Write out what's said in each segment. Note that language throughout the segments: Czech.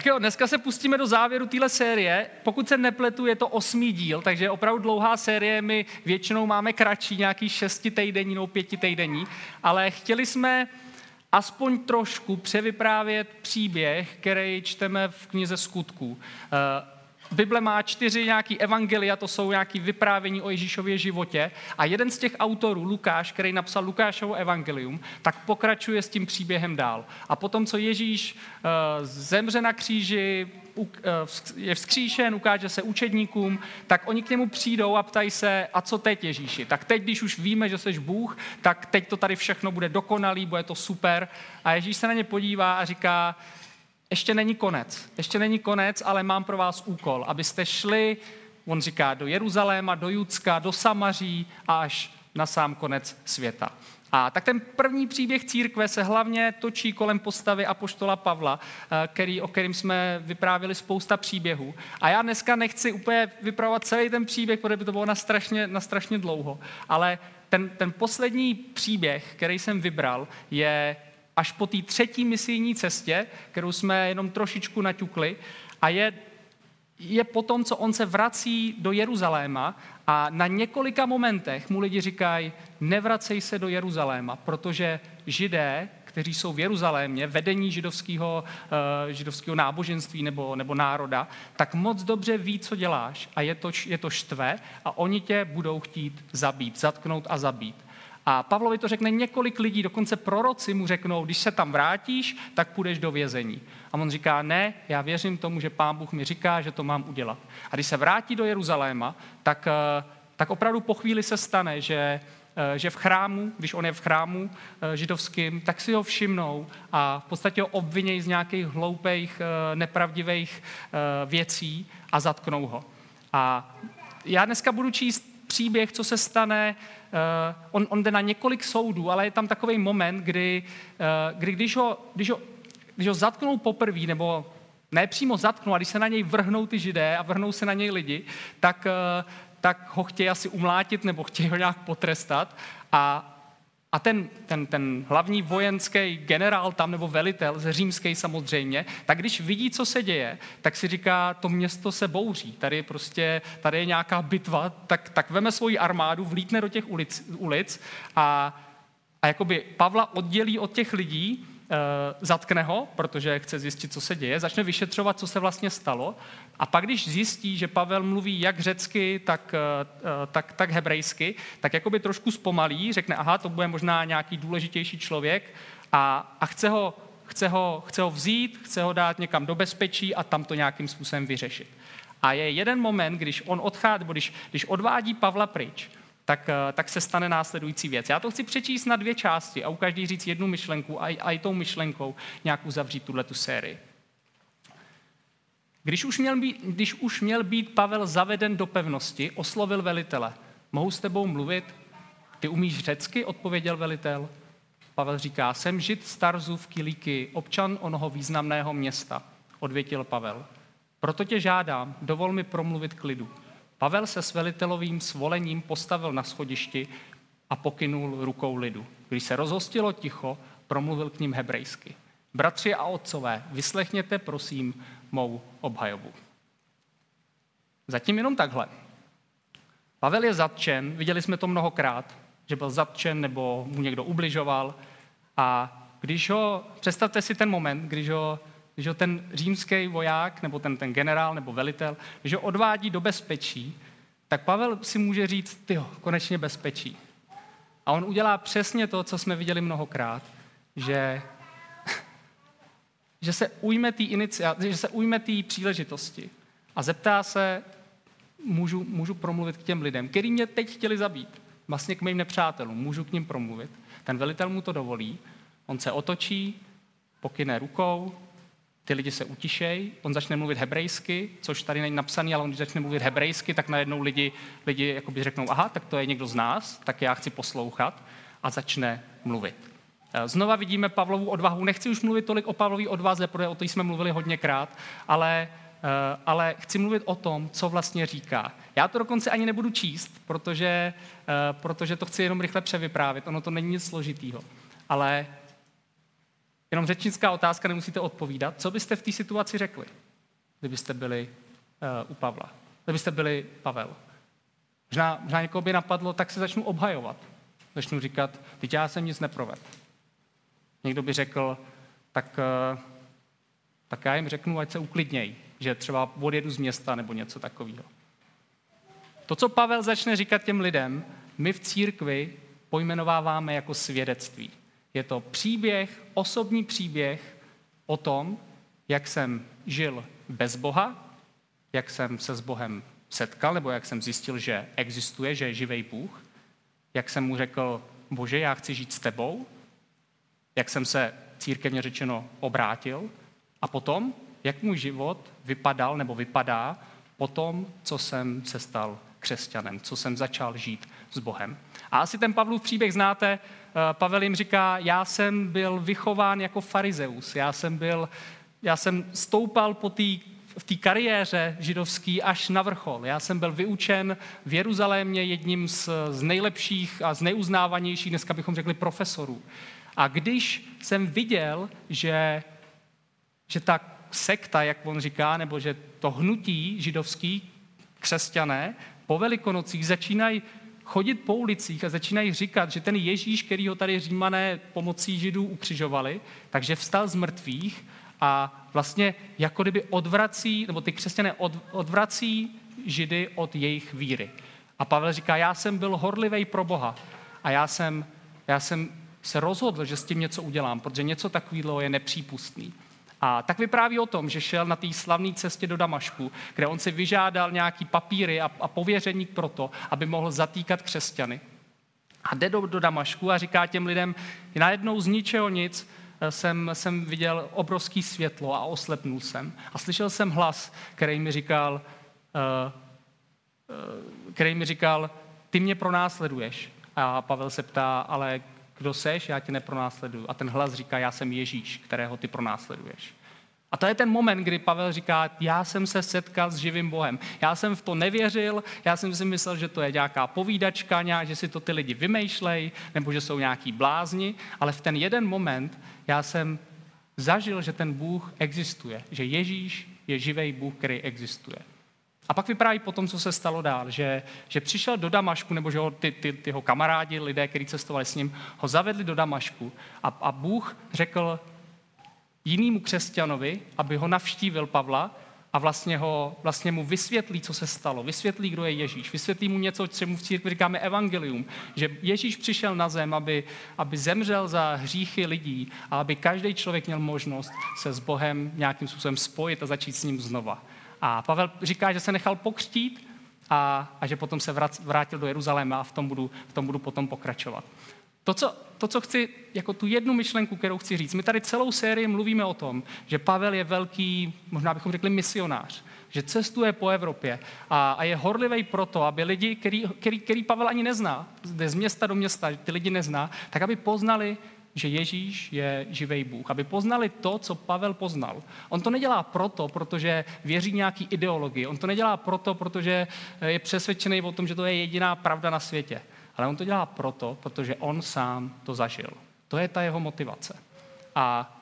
Tak jo, dneska se pustíme do závěru téhle série. Pokud se nepletu, je to osmý díl, takže je opravdu dlouhá série. My většinou máme kratší, nějaký šesti týdenní nebo pěti týdenní, ale chtěli jsme aspoň trošku převyprávět příběh, který čteme v knize skutků. Eh, Bible má čtyři nějaký evangelia, to jsou nějaké vyprávění o Ježíšově životě a jeden z těch autorů, Lukáš, který napsal Lukášovo evangelium, tak pokračuje s tím příběhem dál. A potom, co Ježíš uh, zemře na kříži, uh, je vzkříšen, ukáže se učedníkům, tak oni k němu přijdou a ptají se, a co teď Ježíši? Tak teď, když už víme, že jsi Bůh, tak teď to tady všechno bude dokonalý, bude to super. A Ježíš se na ně podívá a říká, ještě není konec. Ještě není konec, ale mám pro vás úkol, abyste šli, on říká, do Jeruzaléma, do Judska, do Samaří a až na sám konec světa. A tak ten první příběh církve se hlavně točí kolem postavy apoštola Pavla, eh, který, o kterým jsme vyprávěli spousta příběhů. A já dneska nechci úplně vypravovat celý ten příběh, protože by to bylo na strašně, na strašně dlouho. Ale ten, ten poslední příběh, který jsem vybral, je až po té třetí misijní cestě, kterou jsme jenom trošičku naťukli, a je, je po tom, co on se vrací do Jeruzaléma a na několika momentech mu lidi říkají, nevracej se do Jeruzaléma, protože židé, kteří jsou v Jeruzalémě, vedení židovského, uh, židovského náboženství nebo, nebo národa, tak moc dobře ví, co děláš a je to, je to štve a oni tě budou chtít zabít, zatknout a zabít. A Pavlovi to řekne několik lidí, dokonce proroci mu řeknou, když se tam vrátíš, tak půjdeš do vězení. A on říká, ne, já věřím tomu, že pán Bůh mi říká, že to mám udělat. A když se vrátí do Jeruzaléma, tak, eh, tak opravdu po chvíli se stane, že eh, že v chrámu, když on je v chrámu eh, židovským, tak si ho všimnou a v podstatě ho obvinějí z nějakých hloupých, nepravdivých věcí a zatknou ho. A já dneska budu číst příběh, co se stane. Uh, on, on jde na několik soudů, ale je tam takový moment, kdy, uh, kdy když, ho, když, ho, když ho zatknou poprvé, nebo ne přímo zatknou, a když se na něj vrhnou ty židé a vrhnou se na něj lidi, tak, uh, tak ho chtějí asi umlátit nebo chtějí ho nějak potrestat. A a ten, ten, ten hlavní vojenský generál tam, nebo velitel, ze římský samozřejmě, tak když vidí, co se děje, tak si říká, to město se bouří, tady je prostě, tady je nějaká bitva, tak, tak veme svoji armádu, vlítne do těch ulic, ulic a, a jakoby Pavla oddělí od těch lidí, e, zatkne ho, protože chce zjistit, co se děje, začne vyšetřovat, co se vlastně stalo a pak, když zjistí, že Pavel mluví jak řecky, tak, eh, tak, tak hebrejsky, tak jakoby trošku zpomalí, řekne, aha, to bude možná nějaký důležitější člověk a, a chce, ho, chce, ho, chce ho vzít, chce ho dát někam do bezpečí a tam to nějakým způsobem vyřešit. A je jeden moment, když on odchází, nebo když, když odvádí Pavla pryč, tak, eh, tak se stane následující věc. Já to chci přečíst na dvě části a u každý říct jednu myšlenku a, a i tou myšlenkou nějak uzavřít tuhle tu sérii. Když už, měl být, když už měl být Pavel zaveden do pevnosti, oslovil velitele. Mohu s tebou mluvit? Ty umíš řecky? Odpověděl velitel. Pavel říká, jsem žid z Tarzu v Kilíky, občan onoho významného města, odvětil Pavel. Proto tě žádám, dovol mi promluvit klidu. Pavel se s velitelovým svolením postavil na schodišti a pokynul rukou lidu. Když se rozhostilo ticho, promluvil k ním hebrejsky. Bratři a otcové, vyslechněte prosím mou obhajobu. Zatím jenom takhle. Pavel je zatčen, viděli jsme to mnohokrát, že byl zatčen nebo mu někdo ubližoval. A když ho, představte si ten moment, když ho, když ho ten římský voják, nebo ten, ten generál, nebo velitel, když ho odvádí do bezpečí, tak Pavel si může říct, ty konečně bezpečí. A on udělá přesně to, co jsme viděli mnohokrát, že že se ujme té že se ujme té příležitosti a zeptá se, můžu, můžu promluvit k těm lidem, který mě teď chtěli zabít, vlastně k mým nepřátelům, můžu k ním promluvit. Ten velitel mu to dovolí, on se otočí, pokyne rukou, ty lidi se utišejí, on začne mluvit hebrejsky, což tady není napsaný, ale on když začne mluvit hebrejsky, tak najednou lidi, lidi řeknou, aha, tak to je někdo z nás, tak já chci poslouchat a začne mluvit. Eh, znova vidíme Pavlovu odvahu. Nechci už mluvit tolik o Pavlový odvaze, protože o to jsme mluvili hodněkrát, ale, eh, ale chci mluvit o tom, co vlastně říká. Já to dokonce ani nebudu číst, protože, eh, protože to chci jenom rychle převyprávět. Ono to není nic složitýho. Ale jenom řečnická otázka, nemusíte odpovídat. Co byste v té situaci řekli, kdybyste byli u Pavla? Kdybyste byli Pavel? Možná, možná někoho by napadlo, tak se začnu obhajovat. Začnu říkat, teď já jsem nic neprovedl. Někdo by řekl, tak, uh, tak já jim řeknu, ať se uklidnějí, že třeba odjedu z města nebo něco takového. To, co Pavel začne říkat těm lidem, my v církvi pojmenováváme jako svědectví. Je to příběh, osobní příběh o tom, jak jsem žil bez Boha, jak jsem se s Bohem setkal, nebo jak jsem zjistil, že existuje, že je živý Bůh, jak jsem mu řekl, bože, já chci žít s tebou, jak jsem se církevně řečeno obrátil a potom, jak můj život vypadal nebo vypadá po tom, co jsem se stal křesťanem, co jsem začal žít s Bohem. A asi ten Pavlův příběh znáte, eh, Pavel jim říká, já jsem byl vychován jako farizeus, já jsem byl, já jsem stoupal po té v té kariéře židovský až na vrchol. Já jsem byl vyučen v Jeruzalémě jedním z, z nejlepších a z nejuznávanějších, dneska bychom řekli, profesorů. A když jsem viděl, že, že ta sekta, jak on říká, nebo že to hnutí židovský, křesťané, po velikonocích začínají chodit po ulicích a začínají říkat, že ten Ježíš, který ho tady římané pomocí židů ukřižovali, takže vstal z mrtvých a vlastně jako kdyby odvrací, nebo ty křesťané od, odvrací židy od jejich víry. A Pavel říká, já jsem byl horlivý pro Boha a já jsem, já jsem se rozhodl, že s tím něco udělám, protože něco takového je nepřípustný. A tak vypráví o tom, že šel na té slavné cestě do Damašku, kde on si vyžádal nějaký papíry a, a pověření pro to, aby mohl zatýkat křesťany. A jde do, do Damašku a říká těm lidem, najednou z ničeho nic eh, jsem, jsem viděl obrovský světlo a oslepnul jsem. A slyšel jsem hlas, který mi říkal, uh, uh, který mi říkal, ty mě pronásleduješ. A Pavel se ptá, ale kdo seš, já tě nepronásleduju. A ten hlas říká, já jsem Ježíš, kterého ty pronásleduješ. A to je ten moment, kdy Pavel říká, já jsem se setkal s živým Bohem. Já jsem v to nevěřil, já jsem si myslel, že to je nějaká povídačka, nějak, že si to ty lidi vymýšlej, nebo že jsou nějaký blázni, ale v ten jeden moment já jsem zažil, že ten Bůh existuje, že Ježíš je živý Bůh, který existuje. A pak vypráví potom, co se stalo dál, že, že přišel do Damašku, nebo že ho, ty, ty, ty jeho kamarádi, lidé, kteří cestovali s ním, ho zavedli do Damašku. A, a Bůh řekl jinému křesťanovi, aby ho navštívil Pavla a vlastně, ho, vlastně mu vysvětlí, co se stalo, vysvětlí, kdo je Ježíš, vysvětlí mu něco, čemu v církvi říkáme evangelium, že Ježíš přišel na zem, aby, aby zemřel za hříchy lidí a aby každý člověk měl možnost se s Bohem nějakým způsobem spojit a začít s ním znova. A Pavel říká, že se nechal pokřtít a, a že potom se vrátil do Jeruzaléma a v tom budu, v tom budu potom pokračovat. To co, to, co chci, jako tu jednu myšlenku, kterou chci říct, my tady celou sérii mluvíme o tom, že Pavel je velký, možná bychom řekli misionář, že cestuje po Evropě a, a je horlivý proto, aby lidi, který, který, který Pavel ani nezná, jde z města do města, ty lidi nezná, tak aby poznali že Ježíš je živý Bůh, aby poznali to, co Pavel poznal. On to nedělá proto, protože věří nějaký ideologii. On to nedělá proto, protože je přesvědčený o tom, že to je jediná pravda na světě. Ale on to dělá proto, protože on sám to zažil. To je ta jeho motivace. A,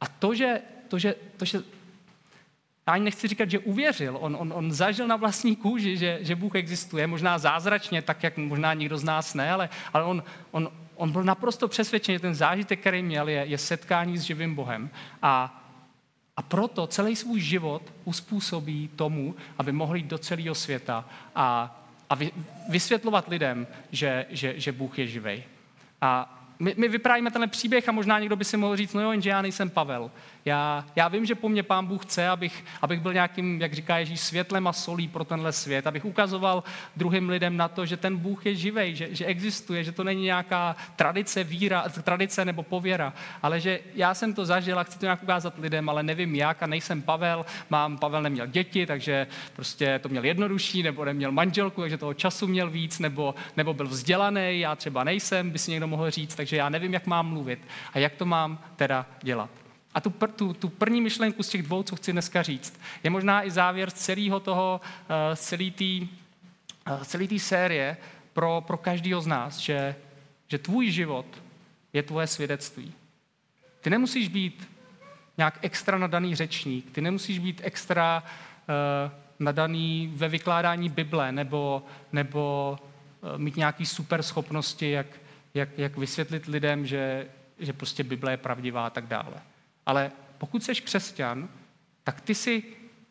a to, že, to, že, to, že já ani nechci říkat, že uvěřil, on, on, on zažil na vlastní kůži, že, že Bůh existuje, možná zázračně, tak jak možná nikdo z nás ne, ale, ale on, on, on byl naprosto přesvědčen, že ten zážitek, který měl, je, je setkání s živým Bohem. A, a proto celý svůj život uspůsobí tomu, aby mohl jít do celého světa a, a vy, vysvětlovat lidem, že, že, že Bůh je živý. A my, my vyprávíme tenhle příběh a možná někdo by si mohl říct, no jo, jenže já nejsem Pavel. Já, já vím, že po mně pán Bůh chce, abych, abych byl nějakým, jak říká Ježíš, světlem a solí pro tenhle svět, abych ukazoval druhým lidem na to, že ten Bůh je živý, že, že existuje, že to není nějaká tradice, víra, tradice nebo pověra, ale že já jsem to zažil a chci to nějak ukázat lidem, ale nevím jak a nejsem Pavel, mám, Pavel neměl děti, takže prostě to měl jednodušší, nebo neměl manželku, takže toho času měl víc, nebo, nebo byl vzdělaný, já třeba nejsem, by si někdo mohl říct, takže já nevím, jak mám mluvit a jak to mám teda dělat. A tu, tu, tu první myšlenku z těch dvou, co chci dneska říct, je možná i závěr celého toho, uh, celé té uh, série pro, pro každého z nás, že, že tvůj život je tvoje svědectví. ty nemusíš být nějak extra nadaný řečník, ty nemusíš být extra uh, nadaný ve vykládání Bible nebo, nebo uh, mít nějaký super schopnosti, jak, jak, jak vysvětlit lidem, že, že prostě Bible je pravdivá a tak dále. Ale pokud jsi křesťan, tak ty si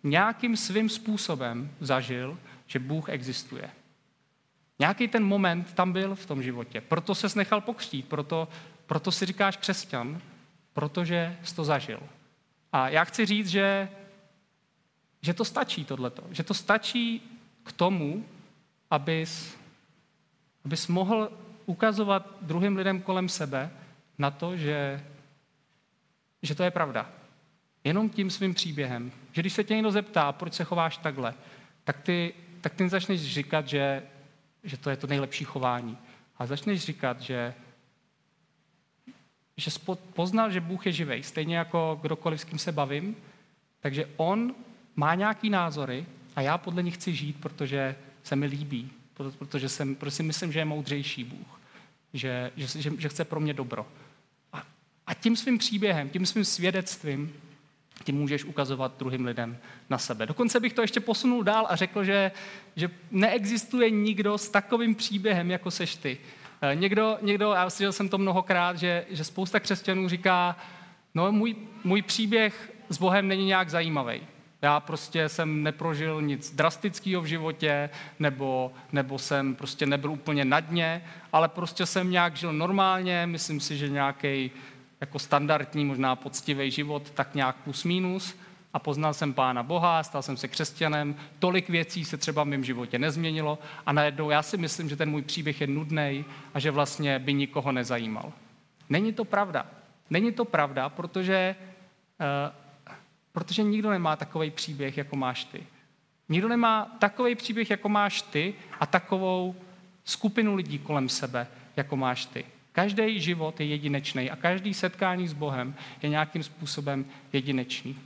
nějakým svým způsobem zažil, že Bůh existuje. Nějaký ten moment tam byl v tom životě. Proto se nechal pokřtít, proto, proto si říkáš křesťan, protože jsi to zažil. A já chci říct, že, že to stačí tohleto. Že to stačí k tomu, abys, abys mohl ukazovat druhým lidem kolem sebe na to, že, že to je pravda. Jenom tím svým příběhem. Že když se tě někdo zeptá, proč se chováš takhle, tak ty, tak ty začneš říkat, že, že to je to nejlepší chování. A začneš říkat, že, že poznal, že Bůh je živý, stejně jako kdokoliv, s kým se bavím, takže on má nějaký názory a já podle nich chci žít, protože se mi líbí, protože, jsem, protože si myslím, že je moudřejší Bůh, že, že, že, že chce pro mě dobro. A, tím svým příběhem, tím svým svědectvím ty můžeš ukazovat druhým lidem na sebe. Dokonce bych to ještě posunul dál a řekl, že, že neexistuje nikdo s takovým příběhem, jako seš ty. Eh, někdo, někdo já slyšel jsem to mnohokrát, že, že spousta křesťanů říká, no můj, můj příběh s Bohem není nějak zajímavý. Já prostě jsem neprožil nic drastického v životě, nebo, nebo jsem prostě nebyl úplně na dně, ale prostě jsem nějak žil normálně, myslím si, že nějaký jako standardní, možná poctivý život, tak nějak plus minus a poznal jsem Pána Boha, stal jsem se křesťanem, tolik věcí se třeba v mém životě nezměnilo a najednou já si myslím, že ten můj příběh je nudný a že vlastně by nikoho nezajímal. Není to pravda. Není to pravda, protože, uh, protože nikdo nemá takový příběh, jako máš ty. Nikdo nemá takový příběh, jako máš ty a takovou skupinu lidí kolem sebe, jako máš ty. Každý život je jedinečný a každý setkání s Bohem je nějakým způsobem jedinečný.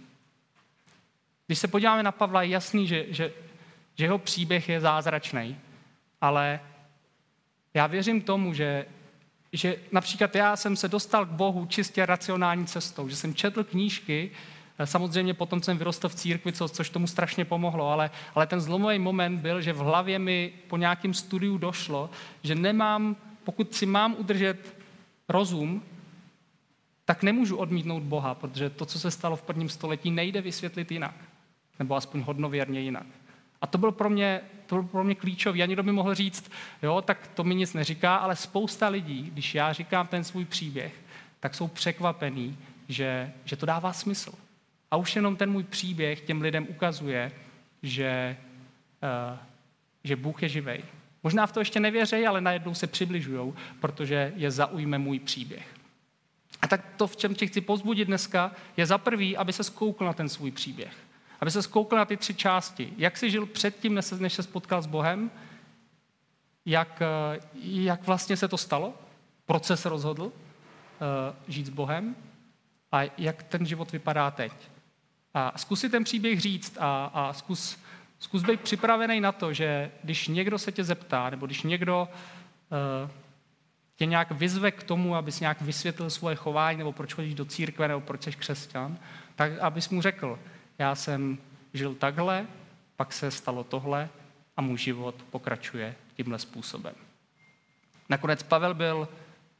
Když se podíváme na Pavla, je jasný, že, že, že jeho příběh je zázračný, ale já věřím tomu, že, že například já jsem se dostal k Bohu čistě racionální cestou, že jsem četl knížky, samozřejmě potom jsem vyrostl v církvi, co, což tomu strašně pomohlo, ale, ale ten zlomový moment byl, že v hlavě mi po nějakém studiu došlo, že nemám pokud si mám udržet rozum, tak nemůžu odmítnout Boha, protože to, co se stalo v prvním století, nejde vysvětlit jinak. Nebo aspoň hodnověrně jinak. A to bylo pro mě, to bylo pro mě klíčové. A někdo by mohl říct, jo, tak to mi nic neříká, ale spousta lidí, když já říkám ten svůj příběh, tak jsou překvapení, že, že to dává smysl. A už jenom ten můj příběh těm lidem ukazuje, že, uh, že Bůh je živej, Možná v to ještě nevěří, ale najednou se přibližují, protože je zaujme můj příběh. A tak to, v čem tě chci pozbudit dneska, je za prvý, aby se skoukl na ten svůj příběh. Aby se skoukl na ty tři části. Jak jsi žil předtím, než se, než se spotkal s Bohem, jak, eh, jak vlastně se to stalo, proč se rozhodl uh, žít s Bohem a jak ten život vypadá teď. A zkus si ten příběh říct a, a zkus Zkus být připravený na to, že když někdo se tě zeptá, nebo když někdo uh, tě nějak vyzve k tomu, abys nějak vysvětlil svoje chování, nebo proč chodíš do církve, nebo proč jsi křesťan, tak abys mu řekl, já jsem žil takhle, pak se stalo tohle a můj život pokračuje tímhle způsobem. Nakonec Pavel byl,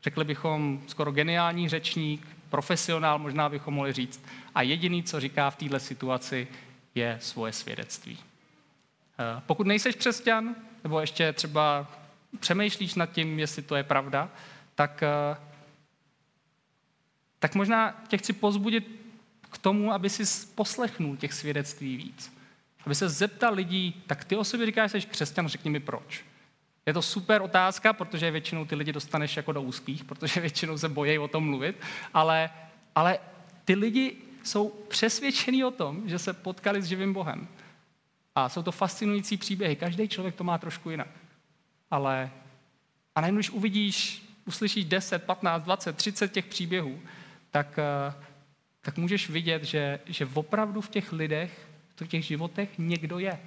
řekli bychom, skoro geniální řečník, profesionál, možná bychom mohli říct, a jediný, co říká v této situaci, je svoje svědectví. Eh, pokud nejseš křesťan, nebo ještě třeba přemýšlíš nad tím, jestli to je pravda, tak, eh, tak možná tě chci pozbudit k tomu, aby si poslechnul těch svědectví víc. Aby se zeptal lidí, tak ty o sobě říkáš, že jsi křesťan, řekni mi proč. Je to super otázka, protože většinou ty lidi dostaneš jako do úzkých, protože většinou se bojí o tom mluvit, ale, ale ty lidi jsou přesvědčení o tom, že se potkali s živým Bohem. A jsou to fascinující příběhy. Každý člověk to má trošku jinak. Ale a najednou, když uvidíš, uslyšíš 10, 15, 20, 30 těch příběhů, tak, eh, tak můžeš vidět, že, že opravdu v těch lidech, v těch životech někdo je.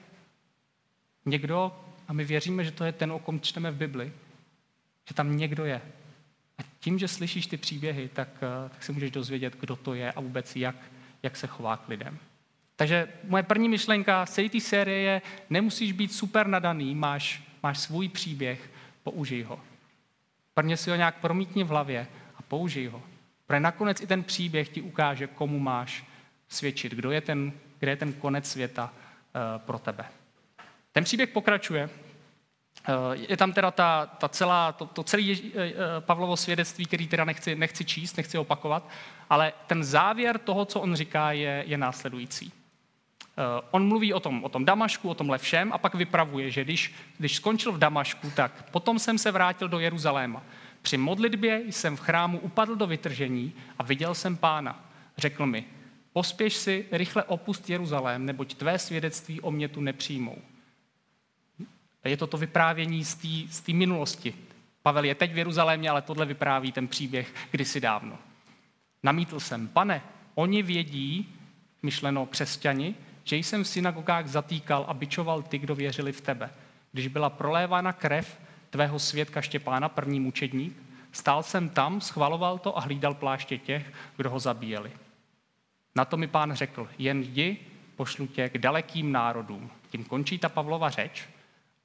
Někdo, a my věříme, že to je ten, o kom čteme v Bibli, že tam někdo je. A tím, že slyšíš ty příběhy, tak, eh, tak si můžeš dozvědět, kdo to je a vůbec jak, jak se chová k lidem. Takže moje první myšlenka z celé té série je, nemusíš být super nadaný, máš, máš svůj příběh, použij ho. Prvně si ho nějak promítni v hlavě a použij ho. Protože nakonec i ten příběh ti ukáže, komu máš svědčit, kdo je ten, kde je ten konec světa uh, pro tebe. Ten příběh pokračuje. Uh, je tam teda ta, ta celá, to, to celé uh, Pavlovo svědectví, který teda nechci, nechci číst, nechci opakovat, ale ten závěr toho, co on říká, je, je následující. On mluví o tom, o tom Damašku, o tomhle všem a pak vypravuje, že když, když skončil v Damašku, tak potom jsem se vrátil do Jeruzaléma. Při modlitbě jsem v chrámu upadl do vytržení a viděl jsem pána. Řekl mi, pospěš si, rychle opust Jeruzalém, neboť tvé svědectví o mě tu nepřijmou. Je to to vyprávění z té minulosti. Pavel je teď v Jeruzalémě, ale tohle vypráví ten příběh kdysi dávno. Namítl jsem, pane, oni vědí, myšleno křesťani, že jsem v synagogách zatýkal a bičoval ty, kdo věřili v tebe. Když byla prolévána krev tvého svědka Štěpána, první mučedník, stál jsem tam, schvaloval to a hlídal pláště těch, kdo ho zabíjeli. Na to mi pán řekl, jen jdi, pošlu tě k dalekým národům. Tím končí ta Pavlova řeč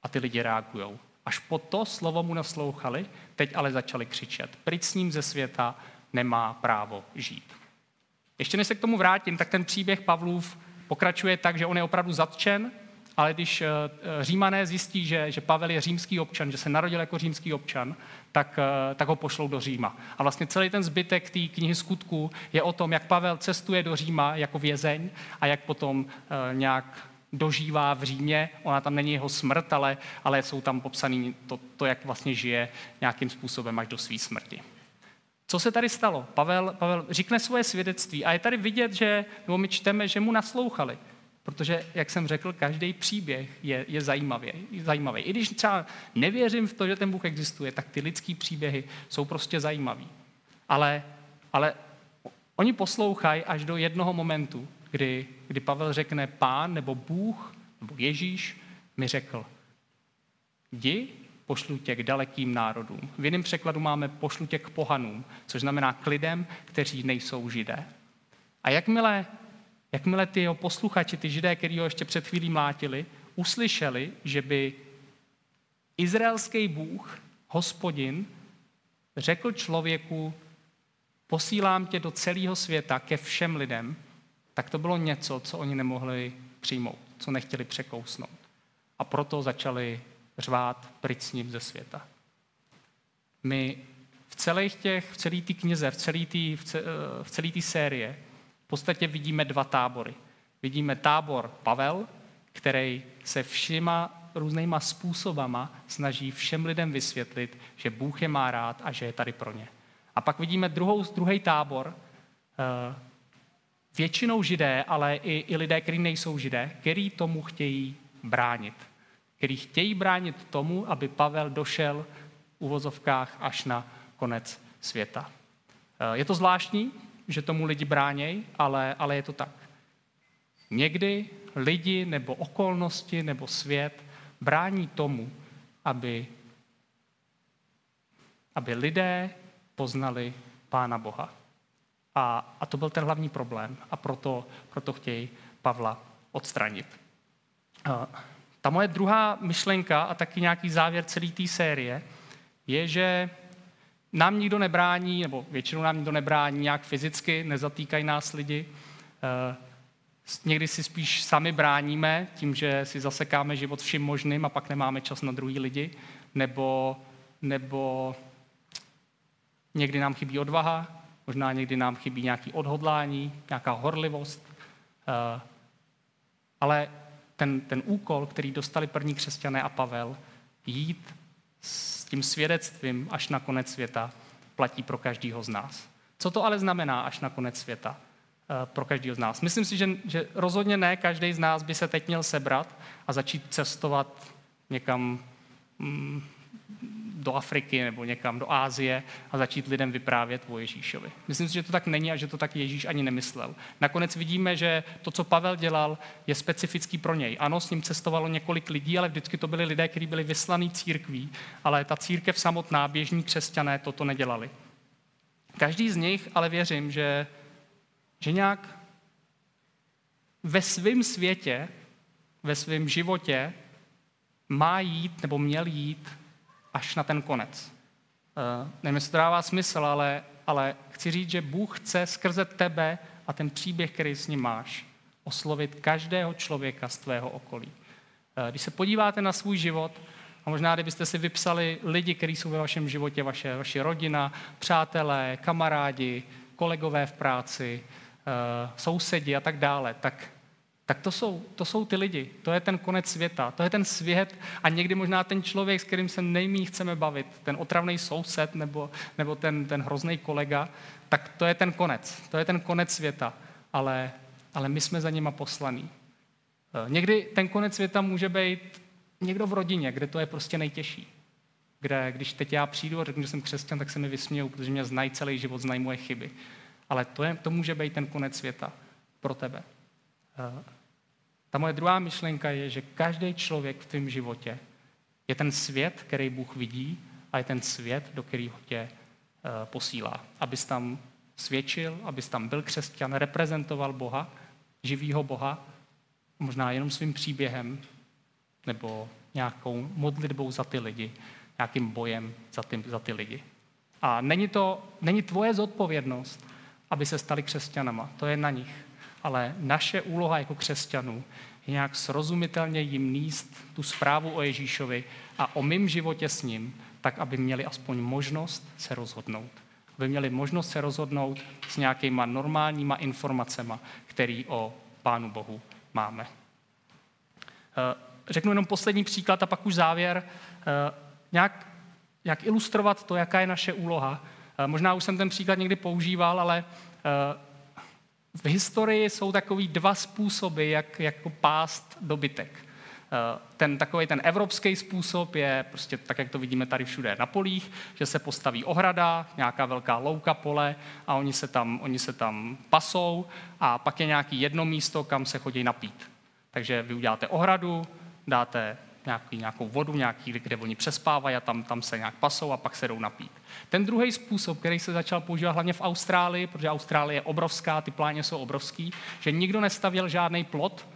a ty lidi reagují. Až po to slovo mu naslouchali, teď ale začali křičet. Pryč s ním ze světa nemá právo žít. Ještě než se k tomu vrátím, tak ten příběh Pavlův pokračuje tak, že on je opravdu zatčen, ale když eh, eh, římané zjistí, že, že Pavel je římský občan, že se narodil jako římský občan, tak, eh, tak ho pošlou do Říma. A vlastně celý ten zbytek té knihy skutků je o tom, jak Pavel cestuje do Říma jako vězeň a jak potom nějak dožívá v Římě. Ona tam není jeho smrt, ale, ale jsou tam popsaný to, to, jak vlastně žije nějakým způsobem až do své smrti. Co se tady stalo? Pavel, Pavel říkne svoje svědectví a je tady vidět, že, nebo my čteme, že mu naslouchali. Protože, jak jsem řekl, každý příběh je, je zajímavý, zajímavý. I když třeba nevěřím v to, že ten Bůh existuje, tak ty lidský příběhy jsou prostě zajímavý. Ale, ale oni poslouchají až do jednoho momentu, kdy, kdy Pavel řekne pán nebo Bůh nebo Ježíš mi řekl, jdi pošlu tě k dalekým národům. V jiném překladu máme pošlu tě k pohanům, což znamená k lidem, kteří nejsou židé. A jakmile, jakmile ty jeho posluchači, ty židé, kteří ho ještě před chvílí mlátili, uslyšeli, že by izraelský Bůh, hospodin, řekl člověku, posílám tě do celého světa ke všem lidem, tak to bylo něco, co oni nemohli přijmout, co nechtěli překousnout. A proto začali řvát pryč s ním ze světa. My v celých těch, v celé té knize, v celé té v celé té série v podstatě vidíme dva tábory. Vidíme tábor Pavel, který se všema různýma způsobama snaží všem lidem vysvětlit, že Bůh je má rád a že je tady pro ně. A pak vidíme druhou, druhý tábor, eh, většinou židé, ale i, i lidé, kteří nejsou židé, který tomu chtějí bránit který chtějí bránit tomu, aby Pavel došel v uvozovkách až na konec světa. Eh, je to zvláštní, že tomu lidi bránějí, ale, ale je to tak. Někdy lidi nebo okolnosti nebo svět brání tomu, aby, aby lidé poznali Pána Boha. A, a to byl ten hlavní problém a proto, proto chtějí Pavla odstranit. Ta moje druhá myšlenka a taky nějaký závěr celé té série je, že nám nikdo nebrání, nebo většinou nám nikdo nebrání nějak fyzicky, nezatýkají nás lidi. Eh, někdy si spíš sami bráníme tím, že si zasekáme život vším možným a pak nemáme čas na druhý lidi. Nebo, nebo někdy nám chybí odvaha, možná někdy nám chybí nějaký odhodlání, nějaká horlivost. Eh, ale ten, ten úkol, který dostali první křesťané a Pavel, jít s tím svědectvím až na konec světa, platí pro každého z nás. Co to ale znamená až na konec světa eh, pro každého z nás? Myslím si, že, že rozhodně ne každý z nás by se teď měl sebrat a začít cestovat někam mm, do Afriky nebo někam do Ázie a začít lidem vyprávět o Ježíšovi. Myslím si, že to tak není a že to tak Ježíš ani nemyslel. Nakonec vidíme, že to, co Pavel dělal, je specifický pro něj. Ano, s ním cestovalo několik lidí, ale vždycky to byli lidé, kteří byli vyslaný církví, ale ta církev samotná, běžní křesťané, toto nedělali. Každý z nich, ale věřím, že, že nějak ve svém světě, ve svém životě má jít nebo měl jít až na ten konec. Uh, nevím, jestli to dává smysl, ale, ale chci říct, že Bůh chce skrze tebe a ten příběh, který s ním máš, oslovit každého člověka z tvého okolí. Uh, když se podíváte na svůj život, a možná, kdybyste si vypsali lidi, kteří jsou ve vašem životě, vaše, vaše rodina, přátelé, kamarádi, kolegové v práci, uh, sousedi a tak dále, tak tak to jsou, to jsou ty lidi, to je ten konec světa, to je ten svět a někdy možná ten člověk, s kterým se nejméně chceme bavit, ten otravný soused nebo, nebo ten, ten hrozný kolega, tak to je ten konec, to je ten konec světa, ale, ale my jsme za nima poslaní. Eh, někdy ten konec světa může být někdo v rodině, kde to je prostě nejtěžší. Kde, když teď já přijdu a řeknu, že jsem křesťan, tak se mi vysmějou, protože mě znají celý život, znají moje chyby. Ale to, je, to může být ten konec světa pro tebe. Eh, ta moje druhá myšlenka je, že každý člověk v tvém životě je ten svět, který Bůh vidí a je ten svět, do kterého tě eh, posílá. Abys tam svědčil, abys tam byl křesťan, reprezentoval Boha, živýho Boha, možná jenom svým příběhem nebo nějakou modlitbou za ty lidi, nějakým bojem za ty, za ty lidi. A není to, není tvoje zodpovědnost, aby se stali křesťanama. To je na nich ale naše úloha jako křesťanů je nějak srozumitelně jim níst tu zprávu o Ježíšovi a o mém životě s ním, tak aby měli aspoň možnost se rozhodnout. Aby měli možnost se rozhodnout s nějakýma normálníma informacemi, které o Pánu Bohu máme. Eh, řeknu jenom poslední příklad a pak už závěr. Eh, nějak, jak ilustrovat to, jaká je naše úloha. Eh, možná už jsem ten příklad někdy používal, ale v historii jsou takový dva způsoby, jak jako pást dobytek. Eh, ten takový ten evropský způsob je prostě tak, jak to vidíme tady všude na polích, že se postaví ohrada, nějaká velká louka pole a oni se tam, oni se tam pasou a pak je nějaký jedno místo, kam se chodí napít. Takže vy uděláte ohradu, dáte nějaký, nějakou vodu, nějaký, kde oni přespávají a tam, tam se nějak pasou a pak se jdou napít. Ten druhý způsob, který se začal používat hlavně v Austrálii, protože Austrálie je obrovská, ty pláně jsou obrovský, že nikdo nestavěl žádný plot,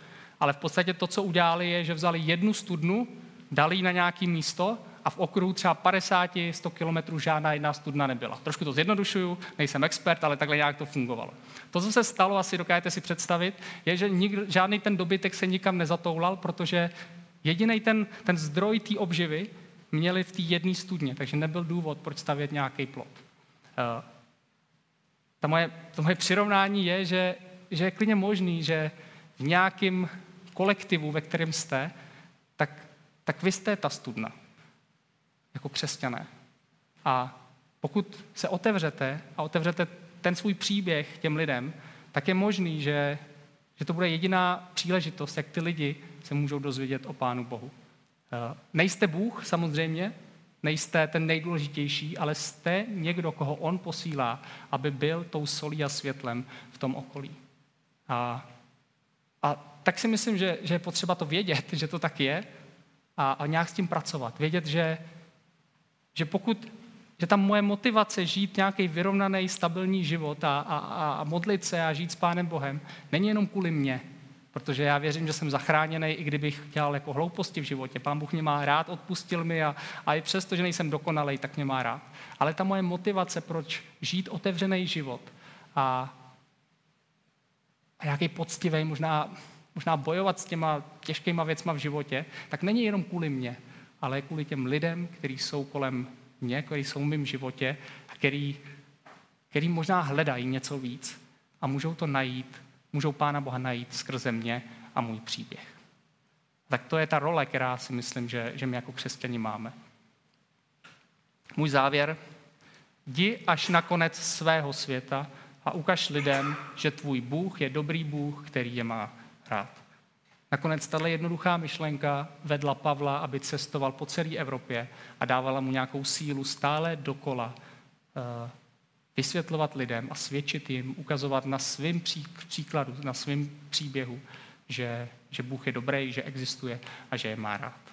ale v podstatě to, co udělali, je, že vzali jednu studnu, dali ji na nějaký místo a v okruhu třeba 50-100 kilometrů žádná jedna studna nebyla. Trošku to zjednodušuju, nejsem expert, ale takhle nějak to fungovalo. To, co se stalo, asi dokážete si představit, je, že nikdo, žádný ten dobytek se nikam nezatoulal, protože Jediný ten, ten zdroj té obživy měli v té jedné studně, takže nebyl důvod, proč stavět nějaký plot. Uh, ta moje, to moje přirovnání je, že, že je klidně možný, že v nějakém kolektivu, ve kterém jste, tak, tak vy jste ta studna, jako křesťané. A pokud se otevřete a otevřete ten svůj příběh těm lidem, tak je možný, že, že to bude jediná příležitost, jak ty lidi se můžou dozvědět o Pánu Bohu. Eh, nejste Bůh samozřejmě, nejste ten nejdůležitější, ale jste někdo, koho On posílá, aby byl tou solí a světlem v tom okolí. A, a tak si myslím, že, že je potřeba to vědět, že to tak je a, a nějak s tím pracovat. Vědět, že, že pokud že tam moje motivace žít nějaký vyrovnaný, stabilní život a, a, a modlit se a žít s Pánem Bohem není jenom kvůli mně, protože já věřím, že jsem zachráněný, i kdybych dělal jako hlouposti v životě. Pán Bůh mě má rád, odpustil mi a, a i přesto, že nejsem dokonalý, tak mě má rád. Ale ta moje motivace, proč žít otevřený život a, a nějaký poctivý, možná, možná bojovat s těma těžkýma věcma v životě, tak není jenom kvůli mně, ale kvůli těm lidem, kteří jsou kolem mě, kteří jsou v mém životě a který, který možná hledají něco víc a můžou to najít můžou Pána Boha najít skrze mě a můj příběh. Tak to je ta role, která si myslím, že, že my jako křesťani máme. Můj závěr. Jdi až na konec svého světa a ukaž lidem, že tvůj Bůh je dobrý Bůh, který je má rád. Nakonec tato jednoduchá myšlenka vedla Pavla, aby cestoval po celé Evropě a dávala mu nějakou sílu stále dokola uh, vysvětlovat lidem a svědčit jim, ukazovat na svém příkladu, na svém příběhu, že, že Bůh je dobrý, že existuje a že je má rád.